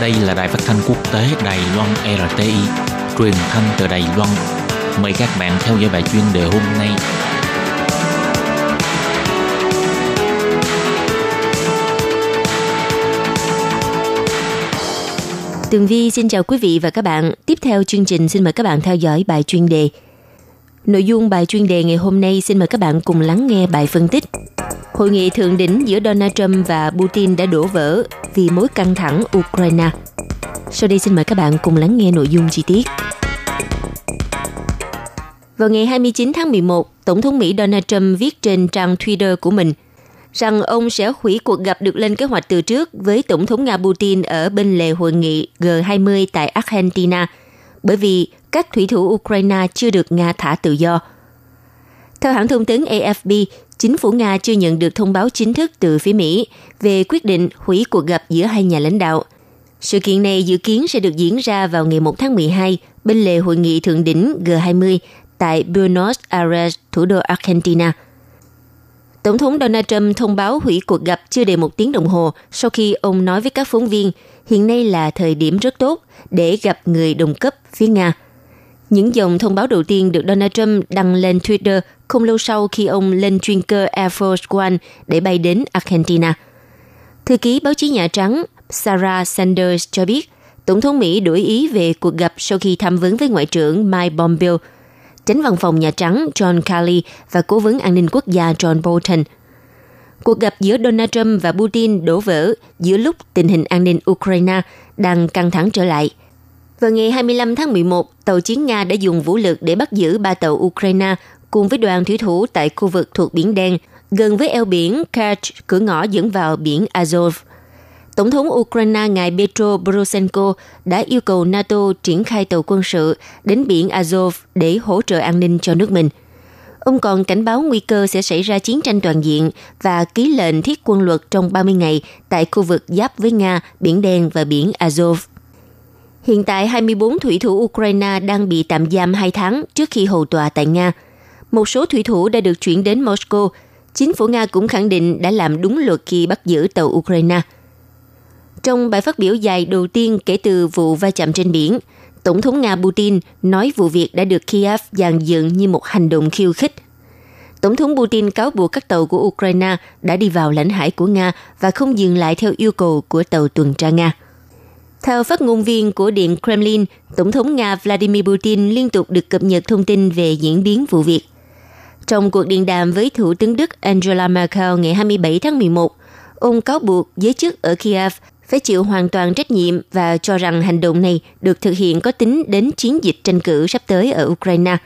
Đây là đài phát thanh quốc tế Đài Loan RTI, truyền thanh từ Đài Loan. Mời các bạn theo dõi bài chuyên đề hôm nay. Tường Vi xin chào quý vị và các bạn. Tiếp theo chương trình xin mời các bạn theo dõi bài chuyên đề. Nội dung bài chuyên đề ngày hôm nay xin mời các bạn cùng lắng nghe bài phân tích. Hội nghị thượng đỉnh giữa Donald Trump và Putin đã đổ vỡ vì mối căng thẳng Ukraine. Sau đây xin mời các bạn cùng lắng nghe nội dung chi tiết. Vào ngày 29 tháng 11, Tổng thống Mỹ Donald Trump viết trên trang Twitter của mình rằng ông sẽ hủy cuộc gặp được lên kế hoạch từ trước với Tổng thống Nga Putin ở bên lề hội nghị G20 tại Argentina, bởi vì các thủy thủ Ukraine chưa được Nga thả tự do. Theo hãng thông tấn AFP, chính phủ Nga chưa nhận được thông báo chính thức từ phía Mỹ về quyết định hủy cuộc gặp giữa hai nhà lãnh đạo. Sự kiện này dự kiến sẽ được diễn ra vào ngày 1 tháng 12 bên lề hội nghị thượng đỉnh G20 tại Buenos Aires, thủ đô Argentina. Tổng thống Donald Trump thông báo hủy cuộc gặp chưa đầy một tiếng đồng hồ sau khi ông nói với các phóng viên hiện nay là thời điểm rất tốt để gặp người đồng cấp phía Nga. Những dòng thông báo đầu tiên được Donald Trump đăng lên Twitter không lâu sau khi ông lên chuyên cơ Air Force One để bay đến Argentina. Thư ký báo chí Nhà Trắng Sarah Sanders cho biết, Tổng thống Mỹ đổi ý về cuộc gặp sau khi tham vấn với Ngoại trưởng Mike Pompeo, tránh văn phòng Nhà Trắng John Kelly và cố vấn an ninh quốc gia John Bolton. Cuộc gặp giữa Donald Trump và Putin đổ vỡ giữa lúc tình hình an ninh Ukraine đang căng thẳng trở lại. Vào ngày 25 tháng 11, tàu chiến Nga đã dùng vũ lực để bắt giữ ba tàu Ukraine cùng với đoàn thủy thủ tại khu vực thuộc Biển Đen, gần với eo biển Kerch, cửa ngõ dẫn vào biển Azov. Tổng thống Ukraine ngài Petro Poroshenko đã yêu cầu NATO triển khai tàu quân sự đến biển Azov để hỗ trợ an ninh cho nước mình. Ông còn cảnh báo nguy cơ sẽ xảy ra chiến tranh toàn diện và ký lệnh thiết quân luật trong 30 ngày tại khu vực giáp với Nga, Biển Đen và biển Azov. Hiện tại 24 thủy thủ Ukraine đang bị tạm giam 2 tháng trước khi hầu tòa tại Nga. Một số thủy thủ đã được chuyển đến Moscow. Chính phủ Nga cũng khẳng định đã làm đúng luật khi bắt giữ tàu Ukraine. Trong bài phát biểu dài đầu tiên kể từ vụ va chạm trên biển, Tổng thống Nga Putin nói vụ việc đã được Kiev dàn dựng như một hành động khiêu khích. Tổng thống Putin cáo buộc các tàu của Ukraine đã đi vào lãnh hải của Nga và không dừng lại theo yêu cầu của tàu tuần tra Nga. Theo phát ngôn viên của Điện Kremlin, Tổng thống Nga Vladimir Putin liên tục được cập nhật thông tin về diễn biến vụ việc. Trong cuộc điện đàm với Thủ tướng Đức Angela Merkel ngày 27 tháng 11, ông cáo buộc giới chức ở Kiev phải chịu hoàn toàn trách nhiệm và cho rằng hành động này được thực hiện có tính đến chiến dịch tranh cử sắp tới ở Ukraine.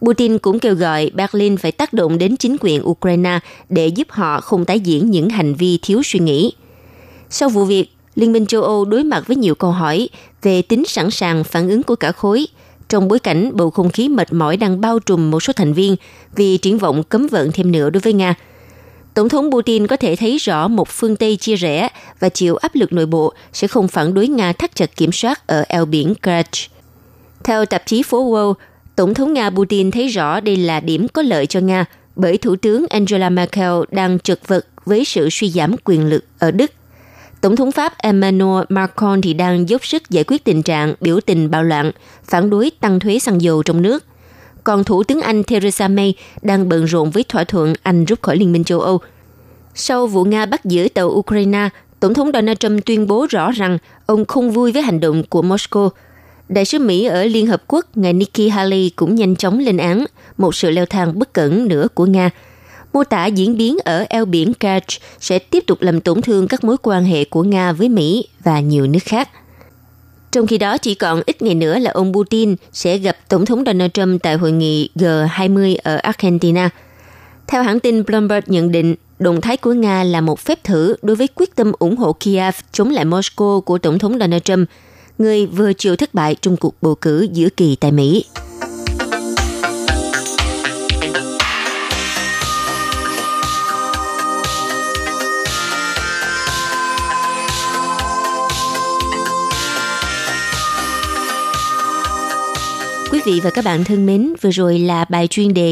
Putin cũng kêu gọi Berlin phải tác động đến chính quyền Ukraine để giúp họ không tái diễn những hành vi thiếu suy nghĩ. Sau vụ việc, Liên minh châu Âu đối mặt với nhiều câu hỏi về tính sẵn sàng phản ứng của cả khối trong bối cảnh bầu không khí mệt mỏi đang bao trùm một số thành viên vì triển vọng cấm vận thêm nữa đối với Nga. Tổng thống Putin có thể thấy rõ một phương Tây chia rẽ và chịu áp lực nội bộ sẽ không phản đối Nga thắt chặt kiểm soát ở eo biển Kerch. Theo tạp chí phố Wall, Tổng thống Nga Putin thấy rõ đây là điểm có lợi cho Nga bởi Thủ tướng Angela Merkel đang chật vật với sự suy giảm quyền lực ở Đức Tổng thống Pháp Emmanuel Macron thì đang dốc sức giải quyết tình trạng biểu tình bạo loạn, phản đối tăng thuế xăng dầu trong nước. Còn Thủ tướng Anh Theresa May đang bận rộn với thỏa thuận Anh rút khỏi Liên minh châu Âu. Sau vụ Nga bắt giữ tàu Ukraine, Tổng thống Donald Trump tuyên bố rõ rằng ông không vui với hành động của Moscow. Đại sứ Mỹ ở Liên Hợp Quốc, ngài Nikki Haley cũng nhanh chóng lên án một sự leo thang bất cẩn nữa của Nga – mô tả diễn biến ở eo biển Kerch sẽ tiếp tục làm tổn thương các mối quan hệ của Nga với Mỹ và nhiều nước khác. Trong khi đó, chỉ còn ít ngày nữa là ông Putin sẽ gặp Tổng thống Donald Trump tại hội nghị G20 ở Argentina. Theo hãng tin Bloomberg nhận định, động thái của Nga là một phép thử đối với quyết tâm ủng hộ Kiev chống lại Moscow của Tổng thống Donald Trump, người vừa chịu thất bại trong cuộc bầu cử giữa kỳ tại Mỹ. Quý vị và các bạn thân mến, vừa rồi là bài chuyên đề